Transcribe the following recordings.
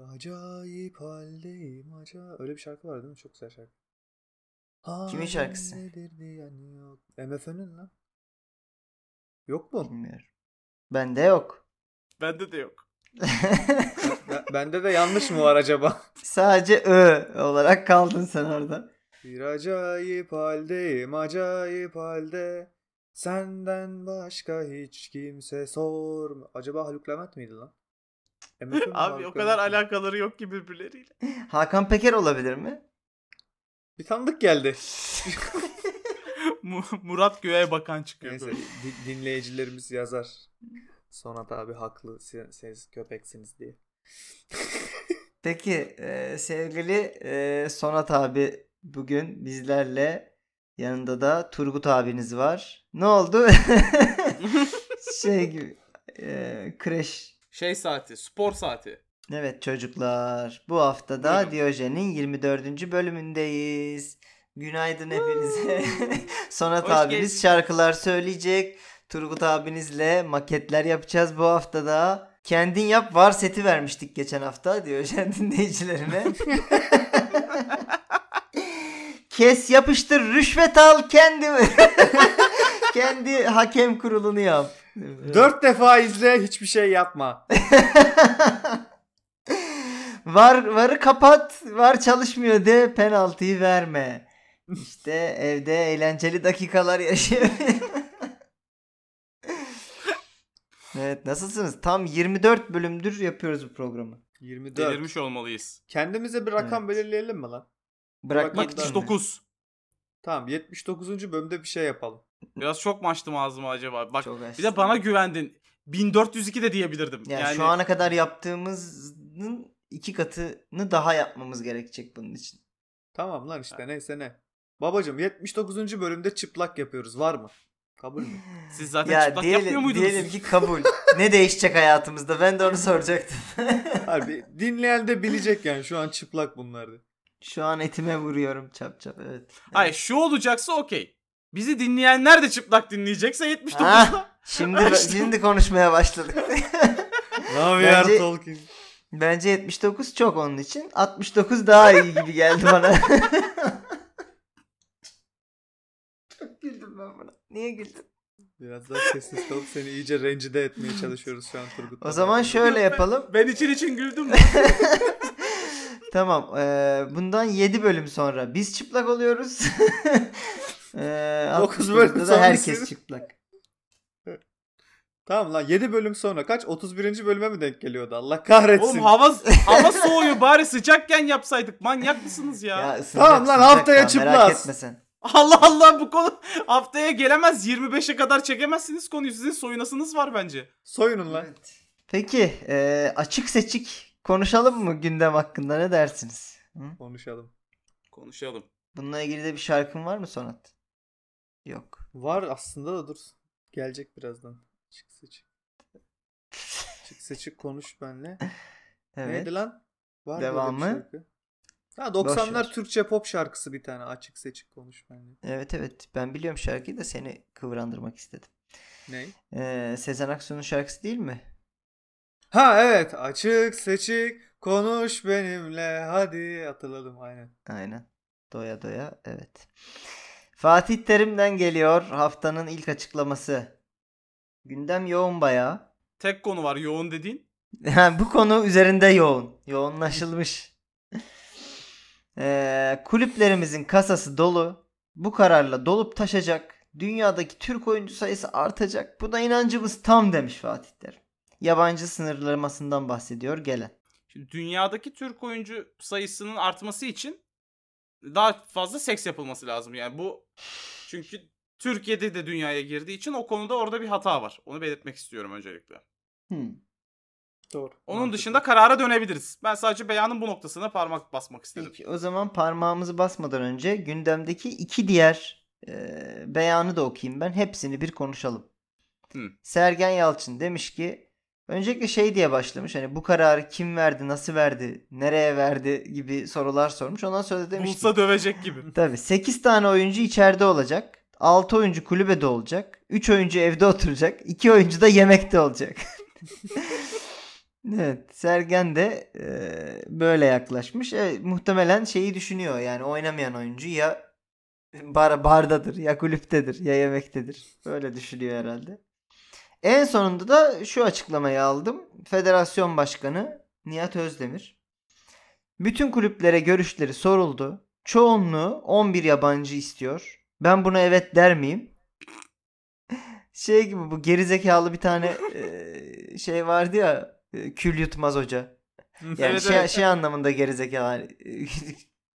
Acayip haldeyim acayip. Öyle bir şarkı var değil mi? Çok güzel şarkı. Kimin şarkısı? Nedir diyen yok. MFÖ'nün lan. Yok mu? Bilmiyorum. Bende yok. Bende de yok. Ben- bende de yanlış mı var acaba? Sadece ö olarak kaldın sen orada. Bir acayip haldeyim acayip halde. Senden başka hiç kimse sorma. Acaba Haluk Levent miydi lan? Abi o kadar alakaları yok ki birbirleriyle. Hakan Peker olabilir mi? Bir tanıdık geldi. Mu- Murat Göğe Bakan çıkıyor. Neyse dinleyicilerimiz yazar. Sonat abi haklı siz, siz köpeksiniz diye. Peki e, sevgili e, Sonat abi bugün bizlerle yanında da Turgut abiniz var. Ne oldu? şey gibi e, kreş. Şey saati, spor saati. Evet çocuklar bu hafta da Buyurun. Diyojen'in 24. bölümündeyiz. Günaydın hepinize. Sonat Hoş abiniz geldiniz. şarkılar söyleyecek. Turgut abinizle maketler yapacağız bu hafta da. Kendin yap var seti vermiştik geçen hafta Diyojen dinleyicilerine. Kes yapıştır rüşvet al kendi kendi hakem kurulunu yap. Dört defa izle hiçbir şey yapma. var varı kapat var çalışmıyor de penaltıyı verme. İşte evde eğlenceli dakikalar yaşıyor. evet nasılsınız? Tam 24 bölümdür yapıyoruz bu programı. 24. Delirmiş olmalıyız. Kendimize bir rakam Evet. belirleyelim mi lan? Bırakmak için mi? 79. Tamam 79. bölümde bir şey yapalım. Biraz çok mu açtım ağzımı acaba? Bak Çok bir de bana güvendin. 1402 de diyebilirdim. Yani, Yani, şu ana kadar yaptığımızın iki katını daha yapmamız gerekecek bunun için. Tamam lan işte neyse ne. Babacım 79. bölümde çıplak yapıyoruz. Var mı? Kabul mü? siz zaten ya çıplak yapmıyor diyelim, muydunuz? diyelim ki kabul. ne değişecek hayatımızda? Ben de onu soracaktım. Harbi dinleyen de bilecek yani şu an çıplak bunlardı. Şu an etime vuruyorum çap çap evet. Hayır şu olacaksa okey. Bizi dinleyenler de çıplak dinleyecekse 79'da. Ha, Şimdi İşte. şimdi konuşmaya başladık. Ne yapıyor Bence- Tolkien? Bence 79 çok onun için. 69 daha iyi gibi geldi bana. çok güldüm ben buna. Niye güldün? Biraz daha sessiz kalıp seni iyice rencide etmeye çalışıyoruz şu an Turgut. O zaman şöyle yapalım. Ben için için güldüm. tamam. eee, bundan 7 bölüm sonra biz çıplak oluyoruz. Dokuz 69'da bölüm sonra herkes çıplak. Tamam lan 7 bölüm sonra kaç? 31. bölüme mi denk geliyordu? Allah kahretsin. Oğlum hava hava soğuyor bari sıcakken yapsaydık. Manyak mısınız ya? Ya ısınacak, Tamam lan, haftaya ya, Merak çıplaz. etme sen. Allah Allah bu konu haftaya gelemez. 25'e kadar çekemezsiniz konuyu. Sizin soyunasınız var bence. Soyunun lan. Evet. Peki eee, açık seçik konuşalım mı gündem hakkında ne dersiniz? Hı? Konuşalım. Konuşalım. Bununla ilgili de bir şarkın var mı Sonat? Yok. Var aslında da dur. Gelecek birazdan. Çık seçik. Çık seçik konuş benle. Evet. Neydi lan? Var Devamı? Ha Boş 90'lar ver. Türkçe pop şarkısı bir tane. Açık seçik konuş benle. Evet evet ben biliyorum şarkıyı da seni kıvrandırmak istedim. Ney? Ee, Sezen Aksu'nun şarkısı değil mi? Ha evet. Açık seçik konuş benimle. Hadi hatırladım aynen. Aynen. Doya doya evet. Fatih Terim'den geliyor haftanın ilk açıklaması. Gündem yoğun bayağı. Tek konu var yoğun dediğin. Bu konu üzerinde yoğun. Yoğunlaşılmış. Ee, kulüplerimizin kasası dolu. Bu kararla dolup taşacak. Dünyadaki Türk oyuncu sayısı artacak. Buna inancımız tam demiş Fatih Terim. Yabancı sınırlamasından bahsediyor gelen. Şimdi dünyadaki Türk oyuncu sayısının artması için daha fazla seks yapılması lazım. Yani bu çünkü Türkiye'de de dünyaya girdiği için o konuda orada bir hata var. Onu belirtmek istiyorum öncelikle. Hmm. Doğru. Onun Mantıklı. dışında karara dönebiliriz. Ben sadece beyanın bu noktasına parmak basmak istedim. Peki o zaman parmağımızı basmadan önce gündemdeki iki diğer e, beyanı da okuyayım ben. Hepsini bir konuşalım. Hı. Sergen Yalçın demiş ki öncelikle şey diye başlamış. Hani bu kararı kim verdi, nasıl verdi, nereye verdi gibi sorular sormuş. Ondan sonra demiş Bulsa dövecek gibi. tabii 8 tane oyuncu içeride olacak. 6 oyuncu kulübede olacak. 3 oyuncu evde oturacak. 2 oyuncu da yemekte olacak. Evet, Sergen de e, böyle yaklaşmış. E, muhtemelen şeyi düşünüyor yani oynamayan oyuncu ya bar, bardadır ya kulüptedir ya yemektedir. Böyle düşünüyor herhalde. En sonunda da şu açıklamayı aldım. Federasyon Başkanı Nihat Özdemir. Bütün kulüplere görüşleri soruldu. Çoğunluğu 11 yabancı istiyor. Ben buna evet der miyim? Şey gibi bu gerizekalı bir tane e, şey vardı ya e, kül yutmaz hoca. Yani Evet, şey, evet. şey anlamında gerizekalı. hani,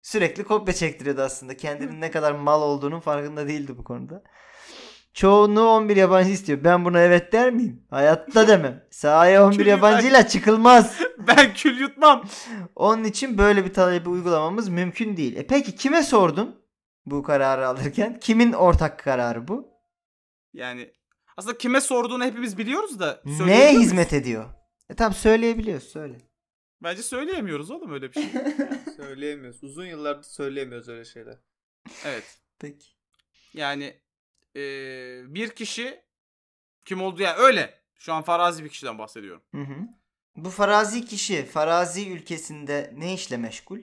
Sürekli kopya çektiriyordu aslında. Kendinin ne kadar mal olduğunun farkında değildi bu konuda. Çoğunluğu 11 yabancı istiyor. Ben buna evet der miyim? Hayatta demem. Sahaya 11 Kül yabancıyla çıkılmaz. Ben kül yutmam. Onun için böyle bir talebi uygulamamız mümkün değil. E peki kime sordun bu kararı alırken? Kimin ortak kararı bu? Yani aslında kime sorduğunu hepimiz biliyoruz da. Neye hizmet ediyor? E tamam söyleyebiliyoruz söyle. Bence söyleyemiyoruz oğlum öyle bir şey. Söyleyemiyoruz. Uzun yıllardır söyleyemiyoruz öyle şeyler. Evet. Peki. Yani eee, bir kişi kim oldu yani öyle. Şu an farazi bir kişiden bahsediyorum. Hı hı. Bu farazi kişi farazi ülkesinde ne işle meşgul?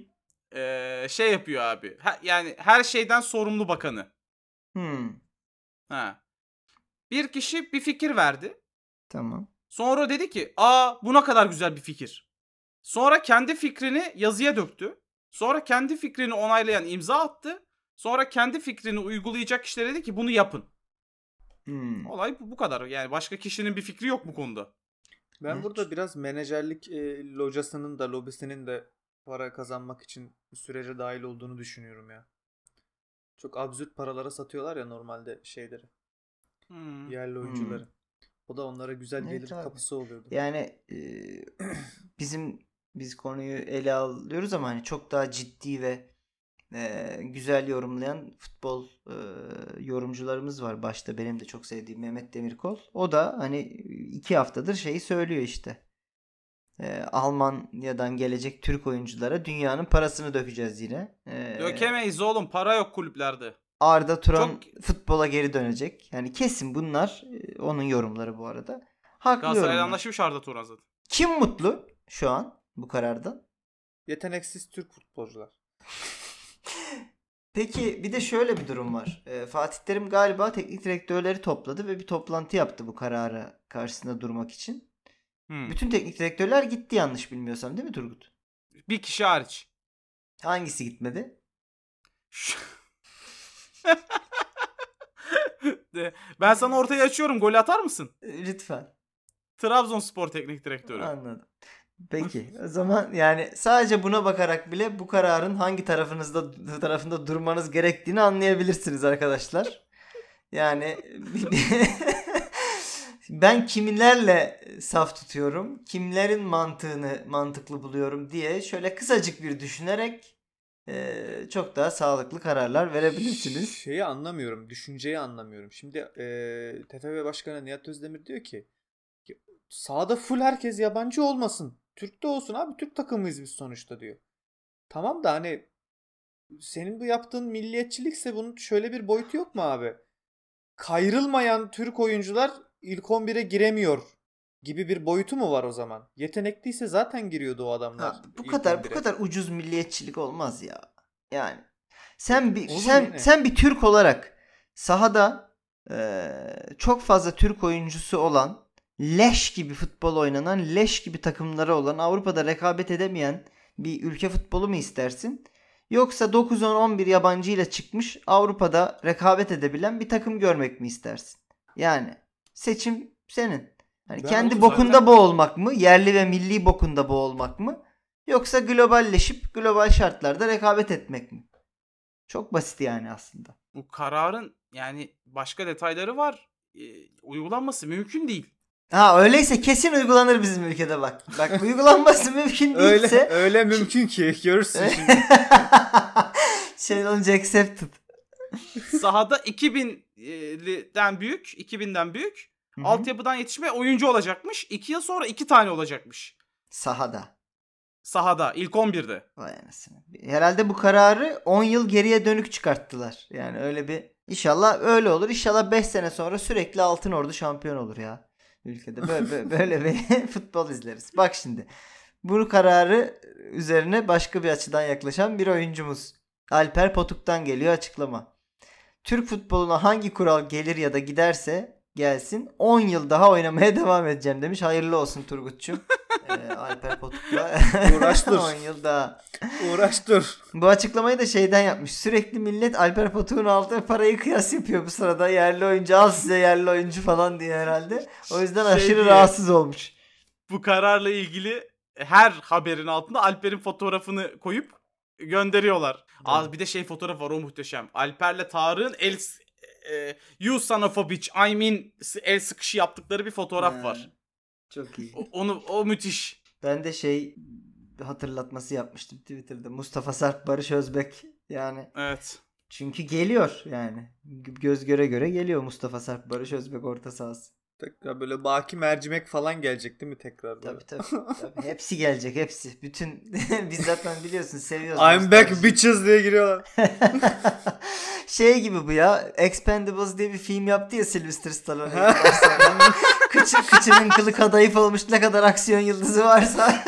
Eee, şey yapıyor abi. Ha- yani her şeyden sorumlu bakanı. Hmm, Ha. Bir kişi bir fikir verdi. tamam. Sonra dedi ki aa bu ne kadar güzel bir fikir. Sonra kendi fikrini yazıya döktü. Sonra kendi fikrini onaylayan imza attı. Sonra kendi fikrini uygulayacak kişilere dedi ki bunu yapın. Hmm. Olay bu, bu kadar. Yani başka kişinin bir fikri yok bu konuda. Ben Evet. burada biraz menajerlik e, locasının da lobisinin de para kazanmak için sürece dahil olduğunu düşünüyorum ya. Çok absürt paralara satıyorlar ya normalde şeyleri. Hmm. Yerli oyuncuları. O da onlara güzel Evet gelir abi. kapısı oluyordu. Yani e, bizim biz konuyu ele alıyoruz ama hani çok daha ciddi ve e, güzel yorumlayan futbol e, yorumcularımız var. Başta benim de çok sevdiğim Mehmet Demirkol. O da hani iki haftadır şeyi söylüyor işte. E, Almanya'dan gelecek Türk oyunculara dünyanın parasını dökeceğiz yine. E, Dökemeyiz oğlum. Para yok kulüplerde. Arda Turan Çok- futbola geri dönecek. Yani kesin bunlar e, onun yorumları bu arada. Haklı Galatasaray'la yorumlar. anlaşmış Arda Turan zaten. Kim mutlu şu an bu karardan? Yeteneksiz Türk futbolcular. Peki bir de şöyle bir durum var. Ee, Fatih Terim galiba teknik direktörleri topladı ve bir toplantı yaptı bu karara karşısında durmak için. Hmm. Bütün teknik direktörler gitti yanlış bilmiyorsam değil mi Turgut? Bir kişi hariç. Hangisi gitmedi? Ben sana ortaya açıyorum. Golü atar mısın? Lütfen. Trabzonspor teknik direktörü. Anladım. Peki o zaman yani sadece buna bakarak bile bu kararın hangi tarafınızda tarafında durmanız gerektiğini anlayabilirsiniz arkadaşlar. Yani ben kimlerle saf tutuyorum, kimlerin mantığını mantıklı buluyorum diye şöyle kısacık bir düşünerek eee, çok daha sağlıklı kararlar verebilirsiniz. Şeyi anlamıyorum. Düşünceyi anlamıyorum. Şimdi e, TFF Başkanı Nihat Özdemir diyor ki sahada full herkes yabancı olmasın. Türk de olsun abi. Türk takımıyız biz sonuçta diyor. Tamam da hani senin bu yaptığın milliyetçilikse bunun şöyle bir boyutu yok mu abi? Kayrılmayan Türk oyuncular ilk 11'e giremiyor gibi bir boyutu mu var o zaman? Yetenekliyse zaten giriyordu o adamlar. Ha, bu kadar bu 11'e. kadar ucuz milliyetçilik olmaz ya. Yani sen bir Olur sen yine. sen bir Türk olarak sahada eee, çok fazla Türk oyuncusu olan leş gibi futbol oynanan leş gibi takımları olan Avrupa'da rekabet edemeyen bir ülke futbolu mu istersin? Yoksa 9-10-11 yabancı ile çıkmış Avrupa'da rekabet edebilen bir takım görmek mi istersin? Yani seçim senin. Ben kendi bokunda zaten- boğulmak mı? Yerli ve milli bokunda boğulmak mı? Yoksa globalleşip global şartlarda rekabet etmek mi? Çok basit yani aslında. Bu kararın yani başka detayları var. Ee, uygulanması mümkün değil. Ha öyleyse kesin uygulanır bizim ülkede bak. Bak uygulanması mümkün Öyle değilse öyle mümkün ki görürsün şimdi. şey olunca accepted. Sahada 2000'den büyük, 2000'den büyük Hı hı. altyapıdan yetişme oyuncu olacakmış. 2 yıl sonra 2 tane olacakmış. Sahada. Sahada ilk 11'de. Vay anasını. Herhalde bu kararı 10 yıl geriye dönük çıkarttılar. Yani öyle bir İnşallah öyle olur. İnşallah 5 sene sonra sürekli Altın Ordu şampiyon olur ya. Ülkede. Böyle, böyle, bir futbol izleriz. Bak şimdi. Bu kararı üzerine başka bir açıdan yaklaşan bir oyuncumuz. Alper Potuk'tan geliyor açıklama. Türk futboluna hangi kural gelir ya da giderse gelsin 10 yıl daha oynamaya devam edeceğim demiş. Hayırlı olsun Turgut'cum. Ee, Alper Potuk'la Uğraş dur. 10 yıl daha. Uğraş dur. Bu açıklamayı da şeyden yapmış. Sürekli millet Alper Potuk'un aldığı parayı kıyas yapıyor bu sırada. Yerli oyuncu al size yerli oyuncu falan diye herhalde. O yüzden Şey aşırı diye. rahatsız olmuş. Bu kararla ilgili her haberin altında Alper'in fotoğrafını koyup gönderiyorlar. Aa, bir de şey fotoğraf var o muhteşem. Alper'le Tarık'ın el e, you son of a bitch I mean el sıkışı yaptıkları bir fotoğraf Ha, var. Çok iyi. O- onu o müthiş. Ben de şey hatırlatması yapmıştım Twitter'da. Mustafa Sarp Barış Özbek yani. Evet. Çünkü geliyor yani. Göz göre göre geliyor Mustafa Sarp Barış Özbek orta sahası. Tekrar böyle baki mercimek falan gelecek değil mi tekrar? böyle? Tabii tabii. tabii. Hepsi gelecek hepsi. Bütün biz zaten biliyorsun seviyoruz. I'm back nostalji. bitches diye giriyorlar. şey gibi bu ya. Expendables diye bir film yaptı ya Sylvester Stallone. Kıçı, kıçının kılı kadayıf olmuş ne kadar aksiyon yıldızı varsa.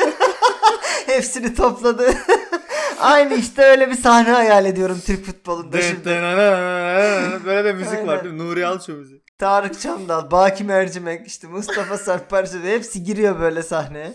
hepsini topladı. Aynı işte öyle bir sahne hayal ediyorum Türk futbolunda şimdi. Böyle de müzik var değil mi? Nuri Alço müziği. Tarık Çamdal, Baki Mercimek, işte Mustafa Sarp Barış hepsi giriyor böyle sahneye.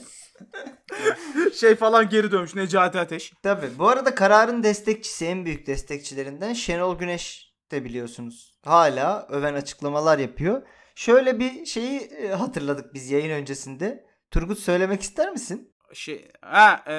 Şey falan geri dönmüş Necati Ateş. Tabii. Bu arada kararın destekçisi, en büyük destekçilerinden Şenol Güneş de biliyorsunuz. Hala öven açıklamalar yapıyor. Şöyle bir şeyi e, hatırladık biz yayın öncesinde. Turgut söylemek ister misin? Şey ha e,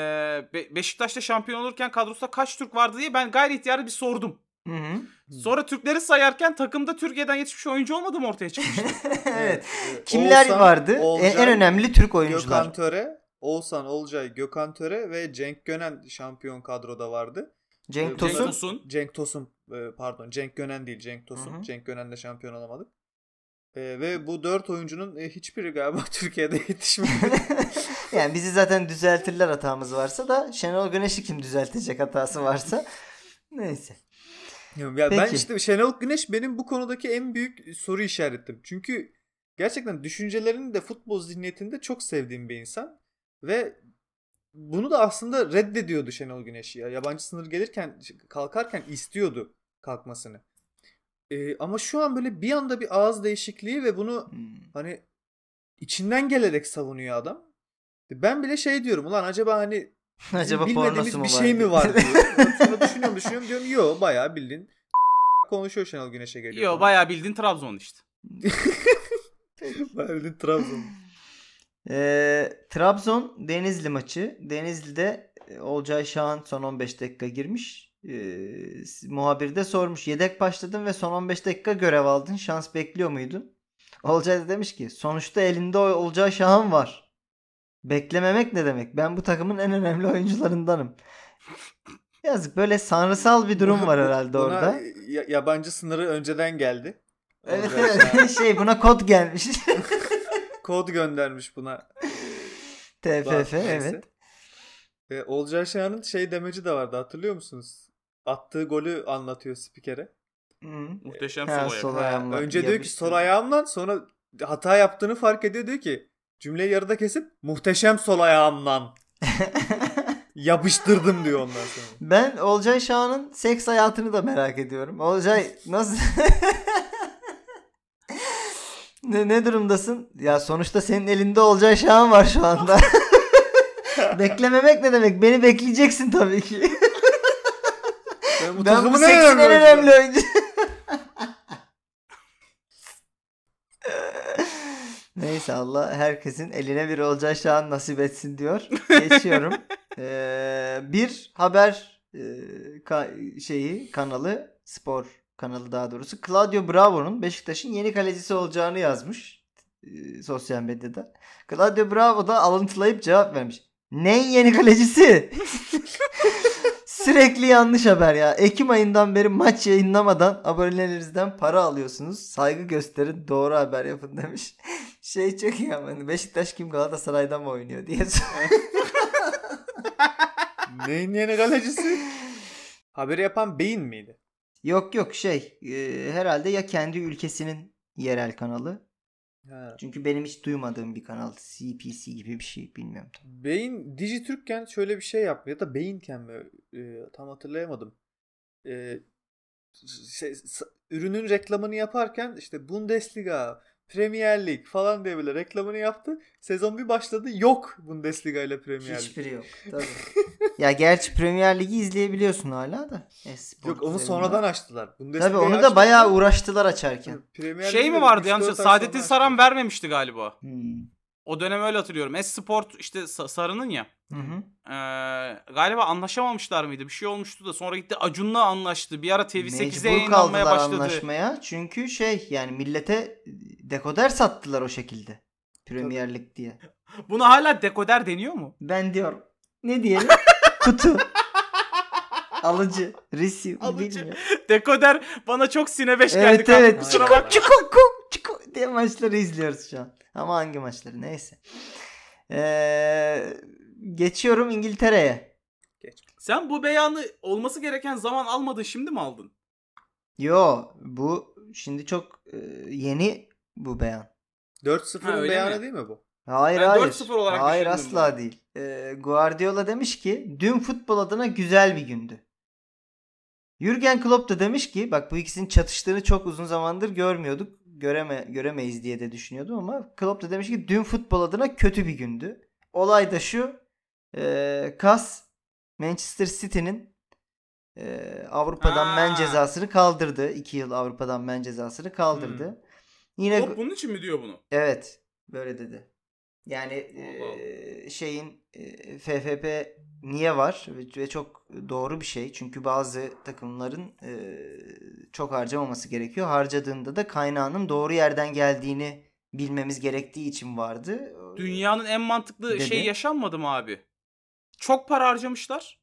Be- Beşiktaş'ta şampiyon olurken kadrosunda kaç Türk vardı diye ben gayri ihtiyarı bir sordum. Hı hı. Sonra Türkleri sayarken takımda Türkiye'den yetişmiş oyuncu olmadı mı ortaya çıkmıştı? evet. Ee, Kimler Oğuzhan, vardı? En- Olcay, en önemli Türk oyuncular. Gökhan Töre, Oğuzhan Olcay, Gökhan Töre ve Cenk Gönen şampiyon kadroda vardı. Cenk Cenk Cenk Tosun. Tosun. Cenk Tosun e, pardon Cenk Gönen değil Cenk Tosun. Hı hı. Cenk Gönen'le şampiyon olamadık. E, ve bu dört oyuncunun e, hiçbiri galiba Türkiye'de yetişmedi. yani bizi zaten düzeltirler hatamız varsa da Şenol Güneş'i kim düzeltecek hatası varsa. Neyse. ya ben Peki. işte Şenol Güneş benim bu konudaki en büyük soru işaretim. Çünkü gerçekten düşüncelerini de futbol zihniyetinde çok sevdiğim bir insan. Ve bunu da aslında reddediyordu Şenol Güneş ya. Yabancı sınır gelirken kalkarken istiyordu kalkmasını. E, ama şu an böyle bir anda bir ağız değişikliği ve bunu Hmm. hani içinden gelerek savunuyor adam. Ben bile şey diyorum ulan acaba hani Acaba bilmediğimiz bir şey mi var diyorum. Sonra düşünüyorum düşünüyorum diyorum yo bayağı bildiğin konuşuyor Şenol Güneş'e geliyor. Yo falan. bayağı bildiğin Trabzon işte. bayağı bildiğin Trabzon. Ee, Trabzon Denizli maçı. Denizli'de e, Olcay Şahan son 15 dakika girmiş. Ee, s- muhabir de sormuş. Yedek başladın ve son 15 dakika görev aldın. Şans bekliyor muydun? Olcay da demiş ki sonuçta elinde o- Olcay Şahan var. Beklememek ne demek? Ben bu takımın en önemli oyuncularındanım. Yazık böyle sanrısal bir durum var herhalde Buna orada. ya- yabancı sınırı önceden geldi. Evet, şey buna kod gelmiş. Kod göndermiş buna. TFF evet. E, Olcay Şahan'ın şey demeci de vardı hatırlıyor musunuz? Attığı golü anlatıyor spikere. Hı. Muhteşem Ha, sol sol ayağımla önce diyor ki sol ayağımdan sonra hata yaptığını fark ediyor diyor ki cümleyi yarıda kesip muhteşem sol ayağımdan yapıştırdım diyor ondan sonra. Ben Olcay Şahan'ın seks hayatını da merak ediyorum. Olcay nasıl... ne, ne durumdasın? Ya sonuçta senin elinde Olcay Şahan var şu anda. Beklememek ne demek? Beni bekleyeceksin tabii ki. Ben bu ben takımın en oyuncusu. önemli oyuncu. Neyse Allah herkesin eline bir Olcay Şahan nasip etsin diyor. Geçiyorum. Ee, bir haber e, ka- şeyi kanalı spor kanalı daha doğrusu Claudio Bravo'nun Beşiktaş'ın yeni kalecisi olacağını yazmış e, sosyal medyada. Claudio Bravo da alıntılayıp cevap vermiş. Neyin yeni kalecisi? Sürekli yanlış haber ya. Ekim ayından beri maç yayınlamadan abonelerinizden para alıyorsunuz. Saygı gösterin doğru haber yapın demiş. Şey çok iyi ama hani Beşiktaş kim Galatasaray'dan mı oynuyor diye Neyin yeni kalecisi? Haberi yapan Beyin miydi? Yok yok şey e, herhalde ya kendi ülkesinin yerel kanalı Ha. Çünkü benim hiç duymadığım bir kanal CPC gibi bir şey bilmiyorum. Beyin Dijitürk'ken şöyle bir şey yaptı ya da Beyinken mi e, tam hatırlayamadım. E, şey, ürünün reklamını yaparken işte Bundesliga, Premier Lig falan diye böyle reklamını yaptı. Sezon bir başladı yok Bundesliga ile Premier Lig. Hiçbiri yok. Tabii. ya gerçi Premier Ligi izleyebiliyorsun hala da. Esport Yok onu üzerinden. sonradan açtılar. Bundesliga'yı Tabii onu da bayağı uğraştılar açarken. Premier Şey mi vardı 3-4 yanlış sonra Saran vermemişti galiba. Hmm. O dönem öyle hatırlıyorum. Esport işte Sa- Sarı'nın ya. Hı hı. Ee, galiba anlaşamamışlar mıydı? Bir şey olmuştu da sonra gitti Acun'la anlaştı. Bir ara TV8'e Mecbur yayınlanmaya başladı. anlaşmaya. Çünkü şey yani millete dekoder sattılar o şekilde. Premier Lig diye. Buna hala dekoder deniyor mu? Ben diyorum. Ne diyelim? Kutu. Alıcı. Receive. Alıcı. bilmiyorum. Dekoder bana çok sinebeş geldi. Evet kanka, evet. Kusura Aynen. Diye maçları izliyoruz şu an. Ama hangi maçları neyse. Ee, geçiyorum İngiltere'ye. Geç. Sen bu beyanı olması gereken zaman almadın şimdi mi aldın? Yo bu şimdi çok e, yeni bu beyan. Ha, 4-0'ın öyle beyanı mi? değil mi bu? Hayır Ben hayır. 4-0 olarak hayır asla bunu. değil. Ee, Guardiola demiş ki dün futbol adına güzel bir gündü. Jürgen Klopp da demiş ki bak bu ikisinin çatıştığını çok uzun zamandır görmüyorduk. Göreme, göremeyiz diye de düşünüyordum ama Klopp da demiş ki dün futbol adına kötü bir gündü. Olay da şu. E, Kas Manchester City'nin e, Avrupa'dan Ha. men cezasını kaldırdı. 2 yıl Avrupa'dan men cezasını kaldırdı. Yine Klopp bunun için mi diyor bunu? Evet, böyle dedi. Yani eee, şeyin eee, FFP niye var ve, çok doğru bir şey. Çünkü bazı takımların eee, çok harcamaması gerekiyor. Harcadığında da kaynağının doğru yerden geldiğini bilmemiz gerektiği için vardı. Dünyanın en mantıklı Dedi. şeyi yaşanmadı mı abi? Çok para harcamışlar.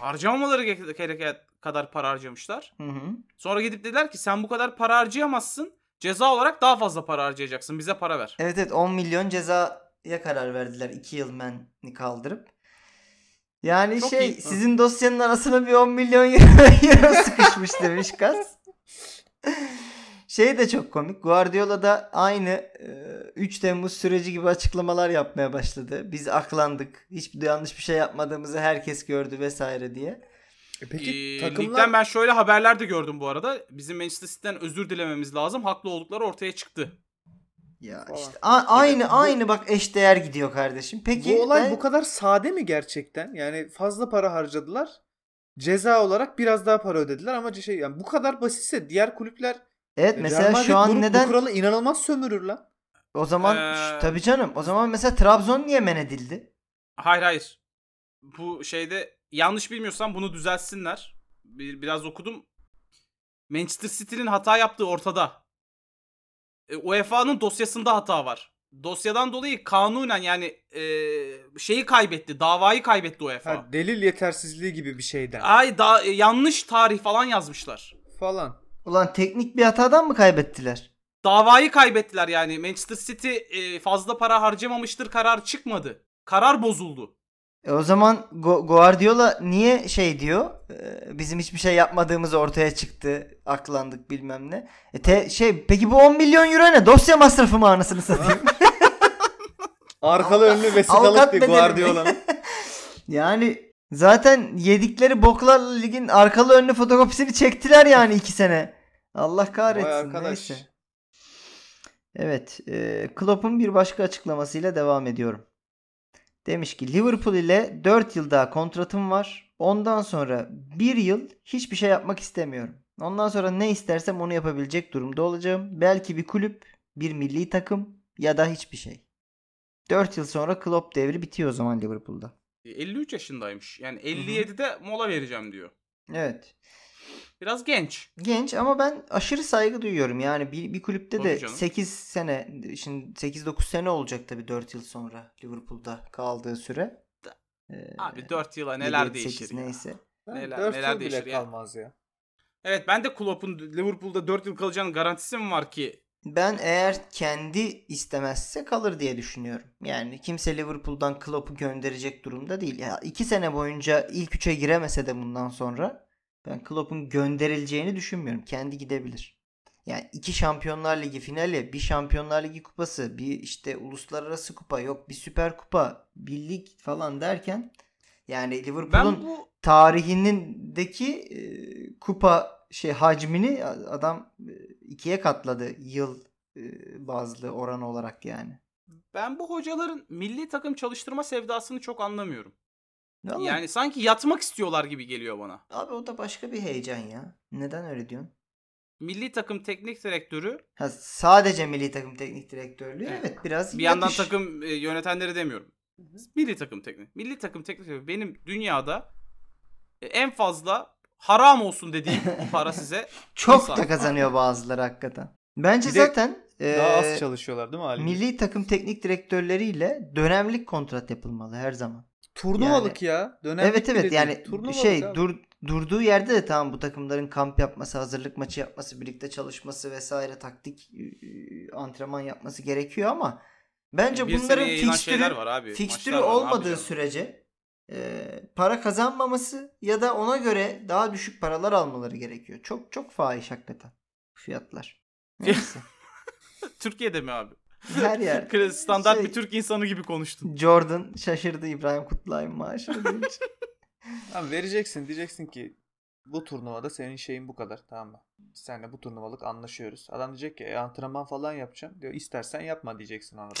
Harcamamaları ge- gereken kadar para harcamışlar. Hı hı. Sonra gidip dediler ki sen bu kadar para harcayamazsın. Ceza olarak daha fazla para harcayacaksın. Bize para ver. Evet evet 10 milyon cezaya karar verdiler 2 yıl meni kaldırıp. Yani Çok şey iyi. sizin dosyanın arasına bir 10 milyon euro, sıkışmış demiş Kas. Şey de çok komik. Guardiola da aynı e, 3 Temmuz süreci gibi açıklamalar yapmaya başladı. Biz aklandık. Hiçbir yanlış bir şey yapmadığımızı herkes gördü vesaire diye. E peki Ee, takımlar Ligden ben şöyle haberler de gördüm bu arada. Bizim Manchester City'den özür dilememiz lazım. Haklı oldukları ortaya çıktı. Ya Falan. işte a- aynı Bu- aynı bak eşdeğer gidiyor kardeşim. Peki bu olay ben- bu kadar sade mi gerçekten? Yani fazla para harcadılar. Ceza olarak biraz daha para ödediler ama şey yani bu kadar basitse diğer kulüpler Evet Real mesela Madrid şu an bu, bu neden kuralı inanılmaz sömürür lan. o zaman Ee, tabii canım o zaman mesela Trabzon niye men edildi? Hayır hayır. Bu şeyde yanlış bilmiyorsam bunu düzeltsinler. Bir, biraz okudum. Manchester City'nin hata yaptığı ortada. E, UEFA'nın dosyasında hata var. Dosyadan dolayı kanunen yani e, şeyi kaybetti. Davayı kaybetti UEFA. Ha, delil yetersizliği gibi bir şeyden Ay da e, yanlış tarih falan yazmışlar. falan. Ulan teknik bir hatadan mı kaybettiler? Davayı kaybettiler yani. Manchester City e, fazla para harcamamıştır karar çıkmadı. Karar bozuldu. E o zaman Gu- Guardiola niye şey diyor? E, bizim hiçbir şey yapmadığımız ortaya çıktı. Aklandık bilmem ne. E te- şey peki bu 10 milyon euro ne? Dosya masrafı mı anasını satayım? Arkalı önlü Avukat vesikalık bir bedeli mi? Guardiola'nın. yani zaten yedikleri boklarla ligin arkalı önlü fotokopisini çektiler yani 2 sene. Allah Vay kahretsin. arkadaş. Neyse. Evet. E, Klopp'un bir başka açıklamasıyla devam ediyorum. Demiş ki Liverpool ile 4 yıl daha kontratım var. Ondan sonra 1 yıl hiçbir şey yapmak istemiyorum. Ondan sonra ne istersem onu yapabilecek durumda olacağım. Belki bir kulüp, bir milli takım ya da hiçbir şey. 4 yıl sonra Klopp devri bitiyor o zaman Liverpool'da. E, 53 yaşındaymış. Yani 57'de mola vereceğim diyor. Evet. Biraz genç. Genç ama ben aşırı saygı duyuyorum. Yani bir, bir kulüpte Tabii de canım. 8 sene, şimdi 8-9 sene olacak tabii 4 yıl sonra Liverpool'da kaldığı süre. Ee, Abi 4 yıla neler 7, değişir 8 ya. neyse. Neler- 4 neler yıl bile değişir ya. kalmaz ya. Evet ben de Klopp'un Liverpool'da 4 yıl kalacağının garantisi mi var ki? Ben eğer kendi istemezse kalır diye düşünüyorum. Yani kimse Liverpool'dan Klopp'u gönderecek durumda değil. Ya iki sene boyunca ilk üçe giremese de bundan sonra ben Klopp'un gönderileceğini düşünmüyorum. Kendi gidebilir. Yani iki Şampiyonlar Ligi finali, bir Şampiyonlar Ligi kupası, bir işte uluslararası kupa, yok bir süper kupa, bir lig falan derken yani Liverpool'un bu tarihindeki e, kupa şey hacmini adam e, ikiye katladı yıl e, bazlı oran olarak yani. ben bu hocaların milli takım çalıştırma sevdasını çok anlamıyorum. Vallahi Yani sanki yatmak istiyorlar gibi geliyor bana. abi o da başka bir heyecan ya. Neden öyle diyorsun? Milli takım teknik direktörü Ha, sadece milli takım teknik direktörlüğü evet, Evet. biraz bir yandan yatış. takım e, yönetenleri demiyorum. Milli takım teknik. Milli takım teknik direktörü benim dünyada e, en fazla haram olsun dediğim para size çok insan. da kazanıyor bazıları hakikaten. Bence Bir de zaten Daha e, az çalışıyorlar değil mi Ali? milli takım teknik direktörleriyle dönemlik kontrat yapılmalı her zaman. Turnuvalık ya. Dönemlik evet evet yani Turnuvalık şey abi. dur durduğu yerde de tamam bu takımların kamp yapması, hazırlık maçı yapması, birlikte çalışması vesaire taktik e, e, antrenman yapması gerekiyor ama bence bir bunların fikstürü şeyler var abi. fikstürü olmadığı sürece e, para kazanmaması ya da ona göre daha düşük paralar almaları gerekiyor. Çok çok fahiş hakikaten fiyatlar. Neyse. Türkiye'de mi abi? Her yer. Standart Şey- bir Türk insanı gibi konuştun. Jordan şaşırdı İbrahim Kutluay'ın maaşını duyunca. Abi vereceksin diyeceksin ki bu turnuvada senin şeyin bu kadar tamam mı? Biz seninle bu turnuvalık anlaşıyoruz. Adam diyecek ki e, antrenman falan yapacağım. Diyor istersen yapma diyeceksin ona. da.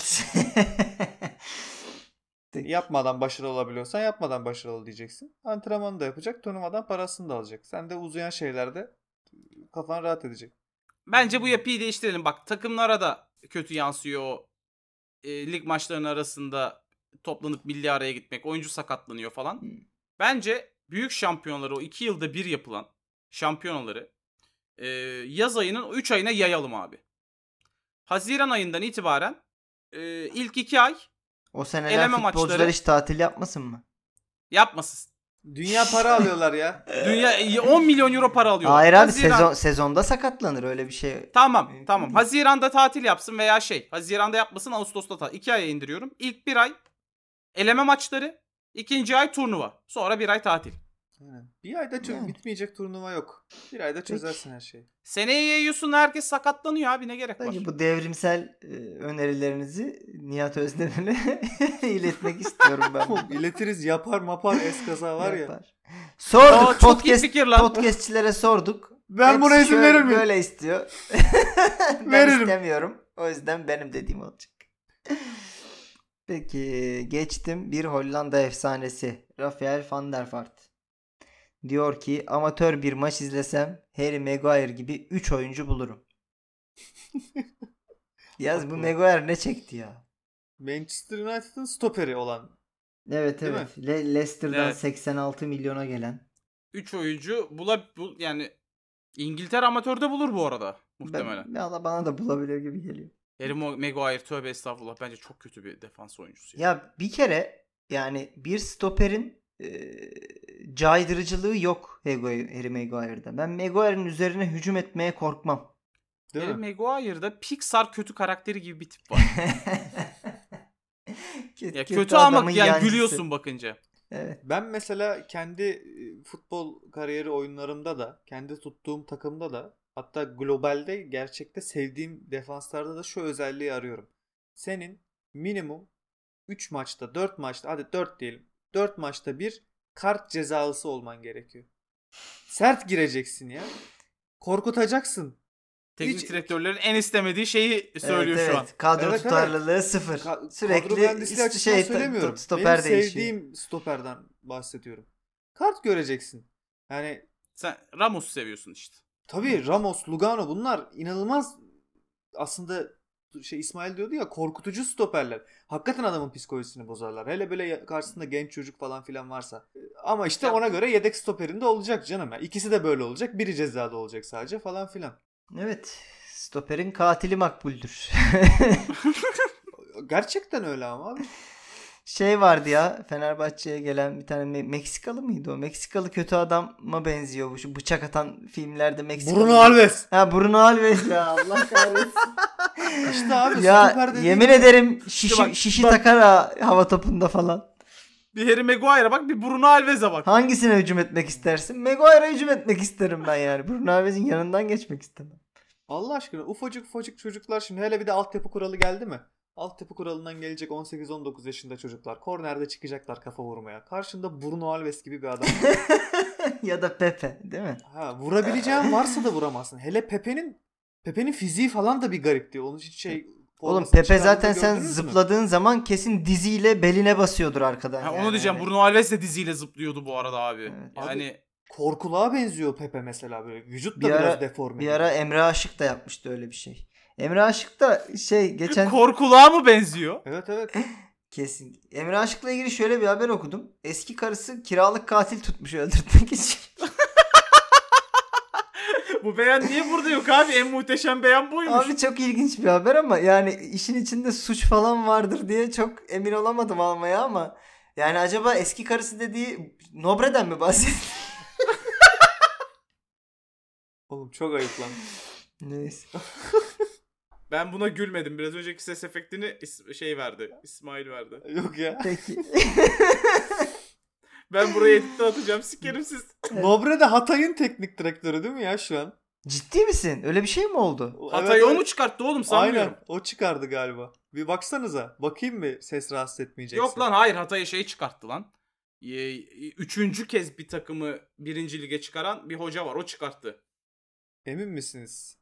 Yapmadan başarılı olabiliyorsan yapmadan başarılı ol diyeceksin. Antrenmanı da yapacak, turnuvadan parasını da alacak. Sen de uzayan şeylerde kafan rahat edecek. Bence bu yapıyı değiştirelim. Bak takımlara da kötü yansıyor e, lig maçlarının arasında toplanıp milli araya gitmek. Oyuncu sakatlanıyor falan. Hmm. Bence büyük şampiyonları o iki yılda bir yapılan şampiyonaları e, yaz ayının 3 ayına yayalım abi. Haziran ayından itibaren e, ilk iki ay o seneler Eleme futbolcular maçları- hiç tatil yapmasın mı? yapmasın. Dünya para alıyorlar ya. Dünya 10 milyon euro para alıyor. Hayır abi Haziran- sezon, sezonda sakatlanır öyle bir şey. Tamam Mümkün tamam. Haziran'da tatil yapsın veya şey. Haziran'da yapmasın Ağustos'ta tatil. 2 aya indiriyorum. İlk bir ay eleme maçları. ikinci ay turnuva. Sonra bir ay tatil. Aynen. Bir ayda çö- Yani. bitmeyecek turnuva yok. Bir ayda çözersin her şeyi. Seneye yayıyorsun herkes sakatlanıyor abi ne gerek var? Bence bu devrimsel e, önerilerinizi Nihat Özdemir'e iletmek istiyorum ben. İletiriz yapar mapar eskaza var ya. Yapar. Sorduk Aa, çok iyi podcast, fikir lan. podcastçilere sorduk. Ben buna izin şöyle- verir miyim? Böyle istiyor. ben Veririm. istemiyorum. O yüzden benim dediğim olacak. Peki geçtim bir Hollanda efsanesi Rafael van der Vaart. Diyor ki amatör bir maç izlesem Harry Maguire gibi 3 oyuncu bulurum. Yaz bu. Maguire ne çekti ya? Manchester United'ın stoperi olan. Evet Değil evet. Le- Leicester'dan Evet. 86 milyona gelen. 3 oyuncu bula bul, yani İngiltere amatörde bulur bu arada muhtemelen. Ben, bana, bana da bulabilir gibi geliyor. Harry Maguire tövbe estağfurullah bence çok kötü bir defans oyuncusu. ya. Ya bir kere yani bir stoperin e, caydırıcılığı yok Harry Maguire'da. Ben Maguire'ın üzerine hücum etmeye korkmam. Değil Harry mi? Maguire'da Pixar kötü karakteri gibi bir tip var. kötü, ya kötü, ama adamın yani yancısı. gülüyorsun bakınca. Evet. Ben mesela kendi e, futbol kariyeri oyunlarımda da, kendi tuttuğum takımda da, hatta globalde gerçekte sevdiğim defanslarda da şu özelliği arıyorum. Senin minimum 3 maçta, 4 maçta, hadi 4 diyelim. 4 maçta bir kart cezalısı olman gerekiyor. Sert gireceksin ya. Korkutacaksın. Teknik Hiç- direktörlerin en istemediği şeyi söylüyor evet, şu evet. an. Kadro Evet, evet. tutarlılığı sıfır. Ka- Sürekli kadro şey, söylemiyorum. t- stoper Benim değişiyor. sevdiğim stoperden bahsediyorum. Kart göreceksin. Yani Sen Ramos seviyorsun işte. Tabii Ramos, Lugano bunlar inanılmaz aslında şey İsmail diyordu ya korkutucu stoperler. Hakikaten adamın psikolojisini bozarlar. Hele böyle karşısında genç çocuk falan filan varsa. Ama işte ona göre yedek stoperinde olacak canım. ya. İkisi de böyle olacak. Biri cezada olacak sadece falan filan. Evet. Stoperin katili makbuldür. Gerçekten öyle ama abi. şey vardı ya Fenerbahçe'ye gelen bir tane Me- Meksikalı mıydı o? Meksikalı kötü adama benziyor bu. Şu bıçak atan filmlerde Meksikalı. Bruno Alves. Ha Bruno Alves ya Allah kahretsin. İşte abi ya stoper dediğin yemin gibi. ederim şişi, bak- şişi bak- takar ha hava topunda falan. Bir Harry Maguire'a bak bir Bruno Alves'e bak. Hangisine hücum etmek istersin? Maguire'a hücum etmek isterim ben yani. Bruno Alves'in yanından geçmek istemem. Allah aşkına ufacık ufacık çocuklar şimdi hele bir de altyapı kuralı geldi mi? Altyapı kuralından gelecek 18-19 yaşında çocuklar. Kornerde çıkacaklar kafa vurmaya. Karşında Bruno Alves gibi bir adam. ya da Pepe değil mi? ha, vurabileceğin varsa da vuramazsın. Hele Pepe'nin Pepe'nin fiziği falan da bir garip diyor. Onun hiç şey Oğlum Pepe zaten sen zıpladığın zaman kesin diziyle beline basıyordur arkadan. Ha, yani. onu diyeceğim. Hani- Bruno Alves de diziyle zıplıyordu bu arada abi. Evet. Yani Korkuluğa benziyor Pepe mesela böyle. Vücut da Bir ara- biraz deforme. Bir ara Emre Aşık da yapmıştı öyle bir şey. Emre Aşık da şey geçen korkuluğa mı benziyor? Evet evet. kesin. Emre Aşık'la ilgili şöyle bir haber okudum. Eski karısı kiralık katil tutmuş öldürtmek için. Bu beyan niye burada yok abi? En muhteşem beyan buymuş. Abi çok ilginç bir haber ama yani işin içinde suç falan vardır diye çok emin olamadım almaya ama yani acaba eski karısı dediği Nobre'den mi bahsediyor? Oğlum çok ayıp lan. Neyse. Ben buna gülmedim. Biraz önceki ses efektini is- şey verdi. İsmail verdi. Yok ya. Peki. Ben buraya editte atacağım. Sikerim siz. Nobre de Hatay'ın teknik direktörü değil mi ya şu an? Ciddi misin? Öyle bir şey mi oldu? Hatay'ı evet, o mu çıkarttı oğlum sanmıyorum. Aynen. O çıkardı galiba. Bir baksanıza. Bakayım mı ses rahatsız etmeyecekse. Yok lan hayır Hatay'ı şey çıkarttı lan. Üçüncü kez bir takımı birinci lige çıkaran bir hoca var. O çıkarttı. Emin misiniz?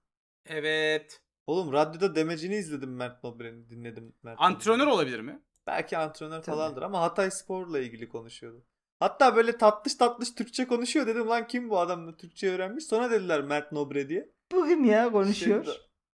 Evet. Oğlum radyoda demecini izledim Mert Nobre'nin. Dinledim Mert Antrenör olabilir mi? Belki antrenör Tabii. falandır ama Hatay Spor'la ilgili konuşuyordu. Hatta böyle tatlış tatlış Türkçe konuşuyor dedim lan kim bu adam da Türkçe öğrenmiş. Sonra dediler Mert Nobre diye. Bu kim ya konuşuyor? Şey,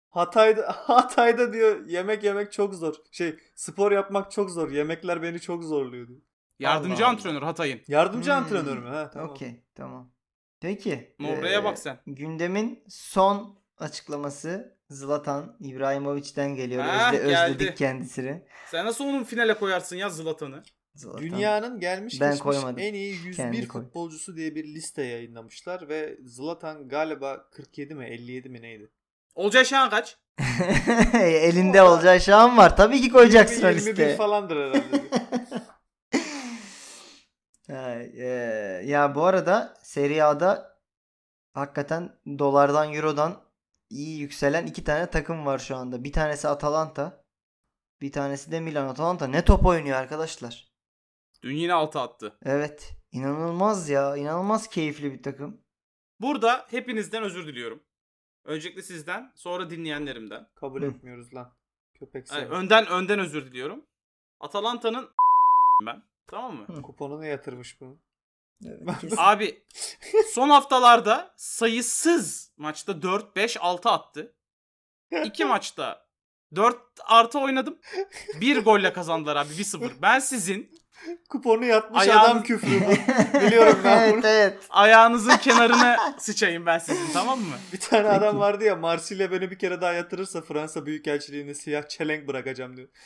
Hatay'da Hatay'da diyor yemek yemek çok zor. Şey spor yapmak çok zor. Yemekler beni çok zorluyor diyor. Yardımcı Allah antrenör Hatay'ın. Yardımcı Hmm. antrenör mü? Ha tamam. Okey tamam. Peki. Nobre'ye ee, bak sen. Gündemin son açıklaması Zlatan İbrahimovic'den geliyor. Ha, Özle, geldi. özledik kendisini. Sen nasıl onun finale koyarsın ya Zlatan'ı? Zlatan. Dünyanın gelmiş Ben geçmiş koymadım. en iyi 101 Kendi koy. futbolcusu diye bir liste yayınlamışlar ve Zlatan galiba 47 mi 57 mi neydi? Olcay Şahan kaç? Elinde olacağı şan var. Tabii ki koyacaksın o 20, 21 listeye. falandır herhalde. Ha, e, ya bu arada Serie A'da hakikaten dolardan eurodan iyi yükselen iki tane takım var şu anda. Bir tanesi Atalanta. Bir tanesi de Milan. Atalanta ne top oynuyor arkadaşlar. Dün yine altı attı. Evet. inanılmaz ya. inanılmaz keyifli bir takım. Burada hepinizden özür diliyorum. Öncelikle sizden, sonra dinleyenlerimden. Kabul Hı. etmiyoruz lan. Köpek Yani önden önden özür diliyorum. Atalanta'nın ben. Tamam mı? Hı. Kuponunu yatırmış bunu. Evet. Abi son haftalarda sayısız maçta 4, 5, 6 attı. İki maçta 4 artı oynadım. Bir golle kazandılar abi 1-0. Ben sizin Kuponu yatmış Ayağını- adam küfrü bu. Biliyorum ben bunu. evet evet. ayağınızın kenarına sıçayım ben sizin tamam mı? Bir tane Peki. adam vardı ya Marsilya beni bir kere daha yatırırsa Fransa Büyükelçiliğine siyah çelenk bırakacağım diyor.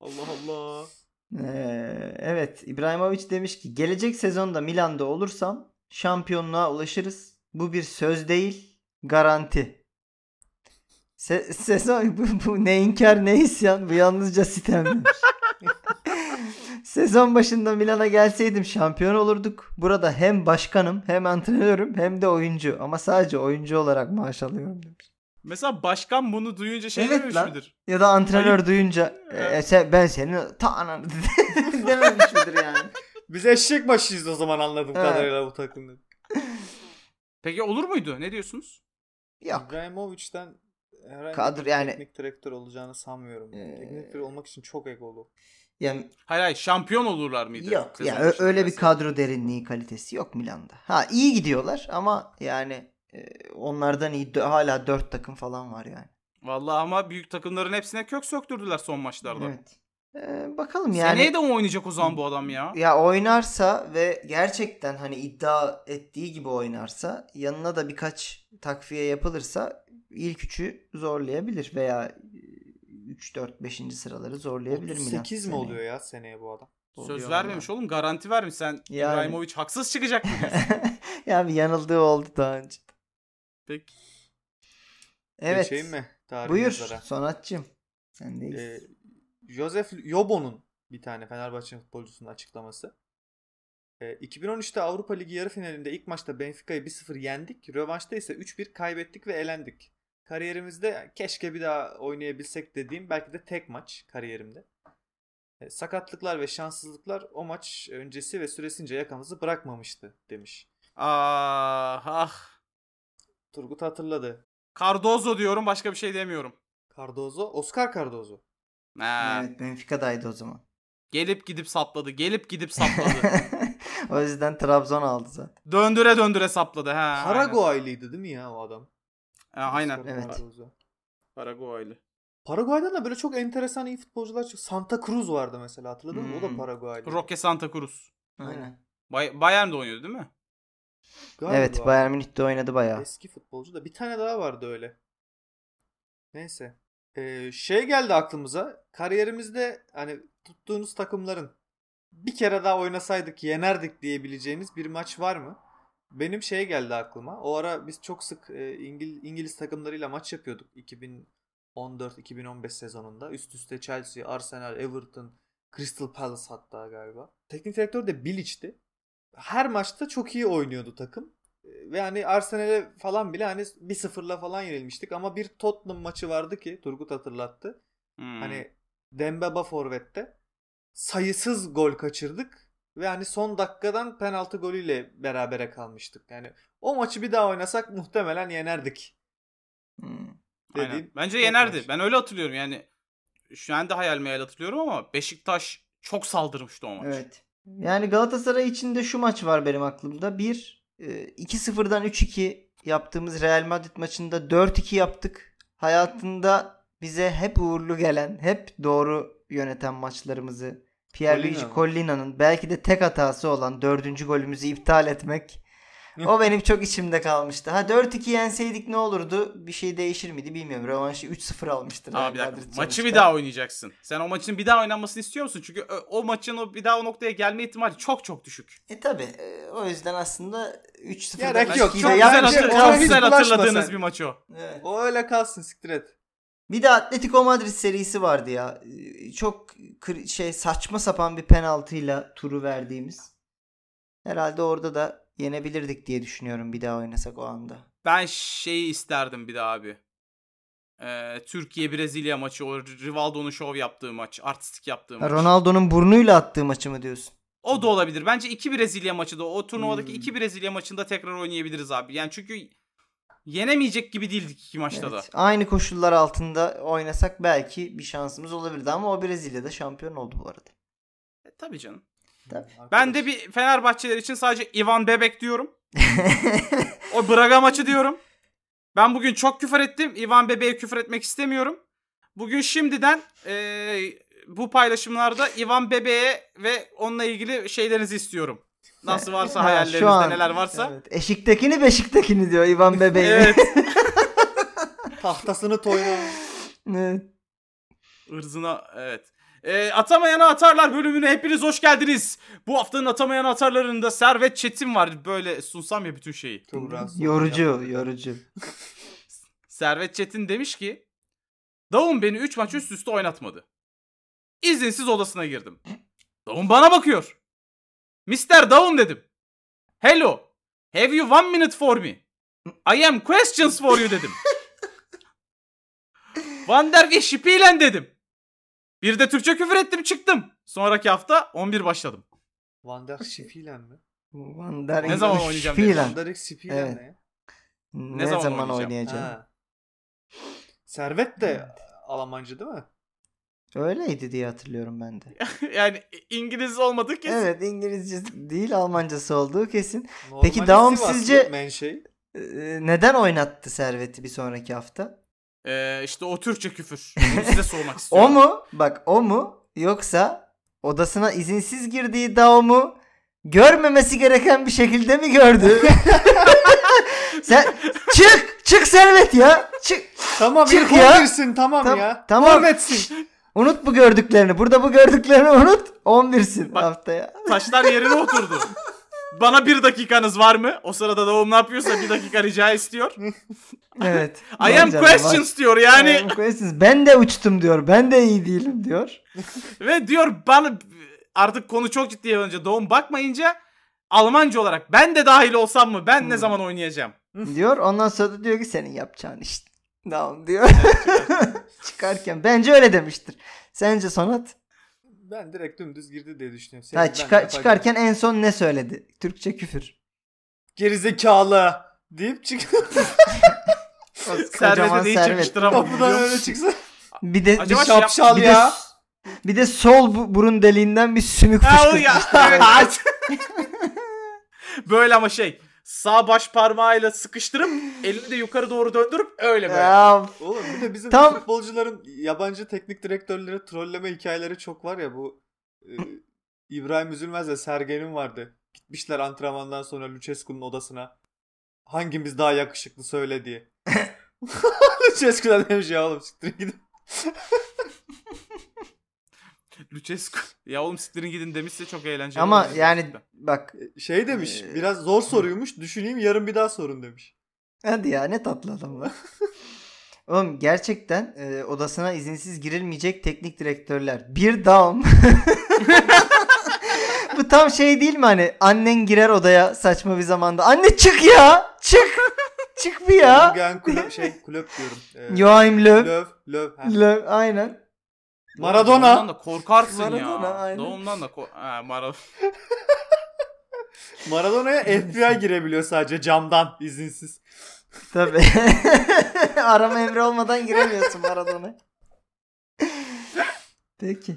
Allah Allah. Ee, evet İbrahimovic demiş ki gelecek sezonda Milan'da olursam şampiyonluğa ulaşırız. Bu bir söz değil garanti. Se- sezon bu, bu ne inkar ne isyan bu yalnızca sitem. Sezon başında Milan'a gelseydim şampiyon olurduk. Burada hem başkanım hem antrenörüm hem de oyuncu ama sadece oyuncu olarak maaş alıyorum demiş. Mesela başkan bunu duyunca şey Evet dememiş lan. midir? Ya da antrenör Ayıp. duyunca "E, sen, ben senin ta ananı dememiş midir yani? Biz eşek başıyız o zaman anladığım Evet. kadarıyla bu takımda. Peki olur muydu? Ne diyorsunuz? Yok. İbrahimovic'den herhangi Kadro- bir yani- teknik direktör olacağını sanmıyorum. Ee, teknik direktör olmak için çok egolu. Yani Hayır hayır şampiyon olurlar mıydı? yok ya ö- başında öyle bir mesela? kadro derinliği kalitesi yok Milan'da. Ha iyi gidiyorlar ama yani e, onlardan iyi hala 4 takım falan var yani. Vallahi ama büyük takımların hepsine kök söktürdüler son maçlarda. Evet. Ee, bakalım yani. Seneye de mi oynayacak o zaman bu adam ya? Ya oynarsa ve gerçekten hani iddia ettiği gibi oynarsa yanına da birkaç takviye yapılırsa ilk üçü zorlayabilir veya 3 4 5. sıraları zorlayabilir Milan. 8 mi seneye. oluyor ya seneye bu adam? Söz Oluyor vermemiş oğlum garanti vermiş sen Yani. İbrahimovic haksız çıkacak mı diyorsun? ya bir yanıldığı oldu daha önce. Peki. Evet. Geçeyim mi? Buyur? Sonatçım. Sendeyiz. Ee, Josef Yobo'nun bir tane Fenerbahçe futbolcusunun açıklaması. E, 2013'te Avrupa Ligi yarı finalinde ilk maçta Benfica'yı 1-0 yendik. Rövanşta ise 3-1 kaybettik ve elendik. Kariyerimizde keşke bir daha oynayabilsek dediğim belki de tek maç kariyerimde. E, sakatlıklar ve şanssızlıklar o maç öncesi ve süresince yakamızı bırakmamıştı demiş. Ah ah. Turgut hatırladı. Cardozo diyorum başka bir şey demiyorum. Cardozo, Oscar Cardozo. Ha. Evet Benfica'daydı o zaman. Gelip gidip sapladı. Gelip gidip sapladı. o yüzden Trabzon aldı zaten. döndüre döndüre sapladı. Ha. Paraguaylıydı değil mi ya o adam? Ha, aynen. Evet. Paraguaylı. Paraguay'dan da böyle çok enteresan iyi futbolcular çıktı. Santa Cruz vardı mesela hatırladın mı? O da Hmm. Paraguaylı. Roque Santa Cruz. Aynen. Bay- Bayern'de oynuyordu değil mi? Galiba. Evet Bayern Münih'te oynadı bayağı. Eski futbolcu da bir tane daha vardı öyle. Neyse. Ee, şey geldi aklımıza. Kariyerimizde hani tuttuğunuz takımların bir kere daha oynasaydık yenerdik diyebileceğiniz bir maç var mı? Benim şey geldi aklıma. O ara biz çok sık e, İngil- İngiliz takımlarıyla maç yapıyorduk 2014-2015 sezonunda. Üst üste Chelsea, Arsenal, Everton, Crystal Palace hatta galiba. Teknik direktör de Bilic'ti. Her maçta çok iyi oynuyordu takım. Ve hani Arsenal'e falan bile hani 1-0'la falan yenilmiştik ama bir Tottenham maçı vardı ki Turgut hatırlattı. Hmm. Hani Dembaba forvette sayısız gol kaçırdık ve hani son dakikadan penaltı golüyle berabere kalmıştık. Yani o maçı bir daha oynasak muhtemelen yenerdik. Hmm. Aynen. Bence yenerdi. maç. Ben öyle hatırlıyorum yani. Şu anda hayal meyal hatırlıyorum ama Beşiktaş çok saldırmıştı o maç. Evet. Yani Galatasaray için de şu maç var benim aklımda. Bir, e, 2-0'dan 3-2 yaptığımız Real Madrid maçında 4-2 yaptık. Hayatında bize hep uğurlu gelen, hep doğru yöneten maçlarımızı Pierluigi? Collina'nın belki de tek hatası olan dördüncü golümüzü iptal etmek. O benim çok içimde kalmıştı. Ha 4-2 yenseydik ne olurdu? Bir şey değişir miydi bilmiyorum. Rövanşı 3-0 almıştır. Real bir dakika. Maçı sonuçta. bir daha oynayacaksın. Sen o maçın bir daha oynanmasını istiyor musun? Çünkü o, maçın o bir daha o noktaya gelme ihtimali çok çok düşük. E tabi. o yüzden aslında 3-0 Gerek da yok. Çok güzel, hatır- çok güzel hatırladığınız sen. bir maç o. Evet. O öyle kalsın siktir et. Bir de Atletico Madrid serisi vardı ya. Ee, Çok şey saçma sapan bir penaltıyla turu verdiğimiz. Herhalde orada da yenebilirdik diye düşünüyorum bir daha oynasak o anda. Ben şeyi isterdim bir daha abi. Ee, Türkiye Brezilya maçı o Rivaldo'nun şov yaptığı maç, artistik yaptığı maç. Ronaldo'nun burnuyla attığı maçı mı diyorsun? O da olabilir. Bence iki Brezilya maçı da o turnuvadaki Hmm. iki Brezilya maçında tekrar oynayabiliriz abi. Yani çünkü yenemeyecek gibi değildik iki maçta da. Evet. Aynı koşullar altında oynasak belki bir şansımız olabilirdi ama o Brezilya'da şampiyon oldu bu arada. E, tabii canım. Tabii. Ben de bir Fenerbahçeler için sadece Ivan Bebek diyorum. O Braga maçı diyorum. Ben bugün çok küfür ettim. Ivan Bebek'e küfür etmek istemiyorum. Bugün şimdiden eee, bu paylaşımlarda Ivan Bebek'e ve onunla ilgili şeylerinizi istiyorum. Nasıl varsa Ha, şu hayallerinizde an- neler varsa. Evet. Eşiktekini beşiktekini diyor İvan Bebeği. Evet. Tahtasını toyna. Evet. Irzına evet. Ee, atamayana atarlar bölümüne hepiniz hoş geldiniz. Bu haftanın atamayan atarlarında Servet Çetin var. Böyle sunsam ya bütün şeyi. Tuğra, Yorucu, yorucu. Servet Çetin demiş ki Davun beni 3 maç üst üste oynatmadı. İzinsiz odasına girdim. Davun bana bakıyor. Mr. Davun dedim. Hello. Have you one minute for me? I am questions for you dedim. Van der ve dedim. Bir de Türkçe küfür ettim çıktım. Sonraki hafta 11 başladım. Van der Spielen mi? Van der Ne zaman oynayacağım. Van der Spielen Evet. ne? Ne, zaman zaman, oynayacağım? oynayacağım? Ha. Servet de Almancı değil mi? Öyleydi diye hatırlıyorum ben de. yani İngiliz olmadığı kesin. Evet İngilizce değil Almancası olduğu kesin. Normali Peki Daum sizce- Menşei. Ee, neden oynattı Servet'i bir sonraki hafta? Ee, işte o Türkçe küfür. Bunu size sormak O istiyorum. mu? Bak o mu? Yoksa odasına izinsiz girdiği Daum'u görmemesi gereken bir şekilde mi gördü? Sen çık! Çık Servet ya! Çık! Tamam Çık ya. 11'sin tamam Tam- ya. tamam. Hürmetsin. Unut bu gördüklerini. Burada bu gördüklerini unut. 11'sin Bak- haftaya. Taşlar yerine oturdu. Bana bir dakikanız var mı? O sırada Doğum ne yapıyorsa bir dakika rica istiyor. Evet. I am canım, var. questions diyor yani. I am questions. Ben de uçtum diyor. Ben de iyi değilim diyor. Ve diyor bana artık konu çok ciddiye alınca Doğum bakmayınca Almanca olarak ben de dahil olsam mı? Ben ne Hmm. zaman oynayacağım? diyor. Ondan sonra da diyor ki senin yapacağın işte. Tamam diyor. Çıkarken bence öyle demiştir. Sence Sonat? Ben direkt dümdüz girdi diye düşünüyorum. Ha, Senin ben çıkar- çıkarken en son ne söyledi? Türkçe küfür. Gerizekalı deyip çık. Servete de hiç yakıştıramam. Kapıdan öyle çıksa. Bir de Acaba bir, şey Şapşal bir de, ya. bir de sol bu- burun deliğinden bir sümük Ha ya. Evet. Böyle ama şey sağ baş parmağıyla sıkıştırıp elini de yukarı doğru döndürüp öyle böyle. Ya, Oğlum bir de bizim Tam- futbolcuların yabancı teknik direktörleri trolleme hikayeleri çok var ya bu e, İbrahim Üzülmez ve Sergen'in vardı. Gitmişler antrenmandan sonra Lucescu'nun odasına. Hangimiz daha yakışıklı söyle diye. Lucescu da demiş ya oğlum siktir gidin. Lucescu. Ya oğlum siktirin gidin demişse çok eğlenceli. ama olur yani gerçekten. bak Şey demiş Ee, biraz zor soruymuş düşüneyim yarın bir daha sorun demiş. hadi ya ne tatlı adamlar. Oğlum gerçekten e, odasına izinsiz girilmeyecek teknik direktörler. Bir dam. Bu tam şey değil mi hani annen girer odaya saçma bir zamanda. Anne çık ya. Çık. çık bir ya. Jürgen kulüp şey kulüp diyorum. Ee, Joachim Löw. Löw. Löw. Löw aynen. Maradona. Doğumdan da korkarsın Maradona, ya. aynen. Doğumdan da kork... Ha, Maradona. Maradona'ya FBI girebiliyor sadece camdan izinsiz. Tabii. Arama emri olmadan giremiyorsun Maradona. Peki.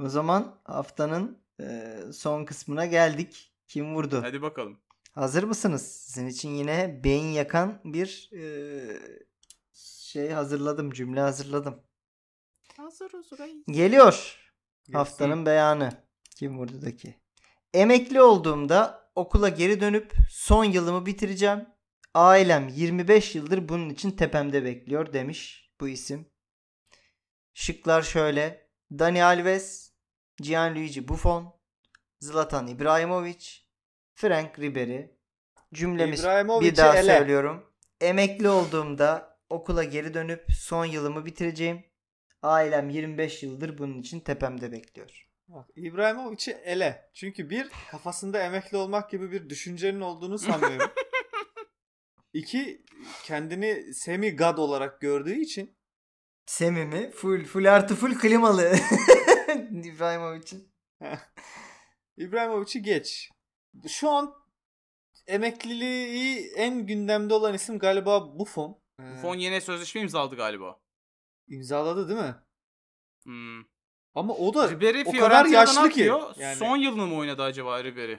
O zaman haftanın e, son kısmına geldik. Kim vurdu? Hadi bakalım. Hazır mısınız? Sizin için yine beyin yakan bir e, şey hazırladım. Cümle hazırladım. Geliyor. Haftanın beyanı. Kim vurdudaki? Emekli olduğumda okula geri dönüp son yılımı bitireceğim. Ailem 25 yıldır bunun için tepemde bekliyor demiş bu isim. Şıklar şöyle. Dani Alves, Gianluigi Buffon, Zlatan İbrahimovic, Frank Ribery. Cümlemiz İbrahimovic'i bir daha ele. söylüyorum. Emekli olduğumda okula geri dönüp son yılımı bitireceğim. Ailem 25 yıldır bunun için tepemde bekliyor. Bak, İbrahimovic'i ele. Çünkü bir kafasında emekli olmak gibi bir düşüncenin olduğunu sanmıyorum. İki kendini semi god olarak gördüğü için Semimi full full artı full klimalı. İbrahimovic'in. İbrahimovic'i geç. Şu an emekliliği en gündemde olan isim galiba Buffon. Ee, Buffon yeni sözleşme imzaladı galiba. İmzaladı değil mi? Hmm. Ama o da Ribery o kadar yaşlı ki. Yani Son yılını mı oynadı acaba Ribery?